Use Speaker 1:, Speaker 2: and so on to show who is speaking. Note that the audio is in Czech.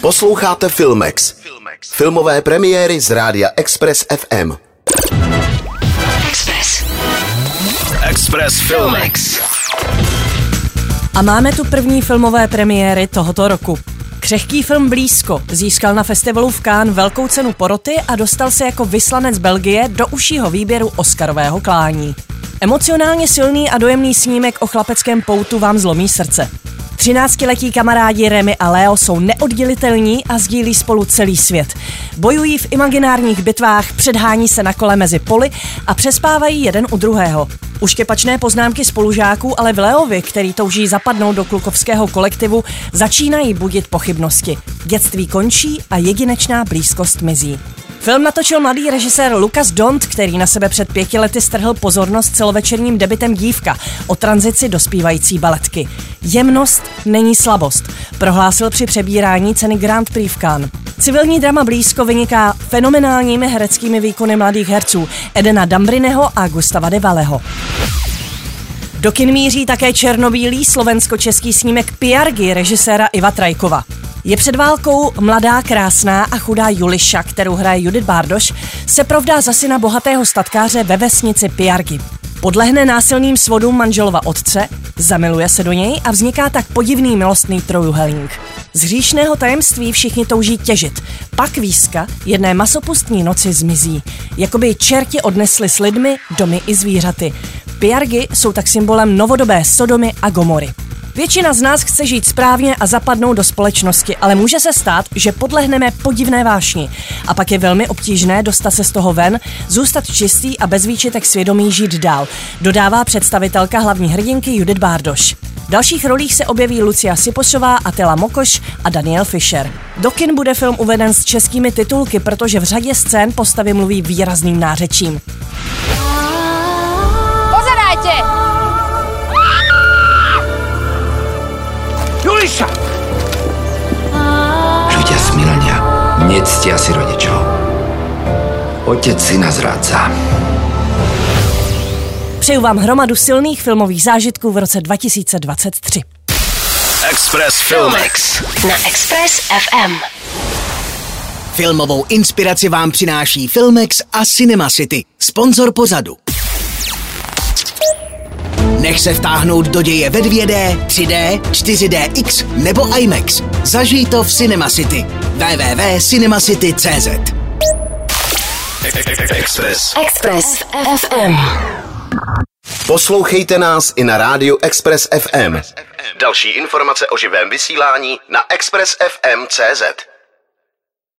Speaker 1: Posloucháte Filmex. Filmové premiéry z rádia Express FM.
Speaker 2: Express. Express Filmex.
Speaker 3: A máme tu první filmové premiéry tohoto roku. Křehký film Blízko získal na festivalu v Cannes velkou cenu poroty a dostal se jako vyslanec Belgie do užšího výběru Oscarového klání. Emocionálně silný a dojemný snímek o chlapeckém poutu vám zlomí srdce. 13-letí kamarádi Remy a Leo jsou neoddělitelní a sdílí spolu celý svět. Bojují v imaginárních bitvách, předhání se na kole mezi poli a přespávají jeden u druhého. Uštěpačné poznámky spolužáků ale v Leovi, který touží zapadnout do klukovského kolektivu, začínají budit pochybnosti. Dětství končí a jedinečná blízkost mizí. Film natočil mladý režisér Lukas Dont, který na sebe před pěti lety strhl pozornost celovečerním debitem Dívka o tranzici dospívající baletky. Jemnost není slabost, prohlásil při přebírání ceny Grand Prix v Cannes. Civilní drama blízko vyniká fenomenálními hereckými výkony mladých herců Edena Dambrineho a Gustava De Valeho. Do kin míří také černobílý slovensko-český snímek Piargy režiséra Iva Trajkova. Je před válkou mladá, krásná a chudá Juliša, kterou hraje Judith Bardoš, se provdá za syna bohatého statkáře ve vesnici Piargy. Podlehne násilným svodům manželova otce, zamiluje se do něj a vzniká tak podivný milostný trojuhelník. Z hříšného tajemství všichni touží těžit. Pak výzka jedné masopustní noci zmizí. Jakoby čerti odnesli s lidmi, domy i zvířaty. Piargy jsou tak symbolem novodobé Sodomy a Gomory. Většina z nás chce žít správně a zapadnout do společnosti, ale může se stát, že podlehneme podivné vášni. A pak je velmi obtížné dostat se z toho ven, zůstat čistý a bez výčitek svědomí žít dál, dodává představitelka hlavní hrdinky Judith Bárdoš. V dalších rolích se objeví Lucia Siposová, Atela Mokoš a Daniel Fischer. Do kin bude film uveden s českými titulky, protože v řadě scén postavy mluví výrazným nářečím.
Speaker 4: Nectia si rodičov. Otec syna zrádza.
Speaker 3: Přeju vám hromadu silných filmových zážitků v roce 2023.
Speaker 2: Express Filmex.
Speaker 5: Na Express FM.
Speaker 6: Filmovou inspiraci vám přináší Filmex a Cinema City, sponzor pozadu. Nech se vtáhnout do děje ve 2D, 3D, 4DX nebo IMAX. Zažij to v Cinema City. www.cinemacity.cz
Speaker 2: Express.
Speaker 5: Express FM.
Speaker 1: Poslouchejte nás i na rádiu Express FM. Další informace o živém vysílání na expressfm.cz.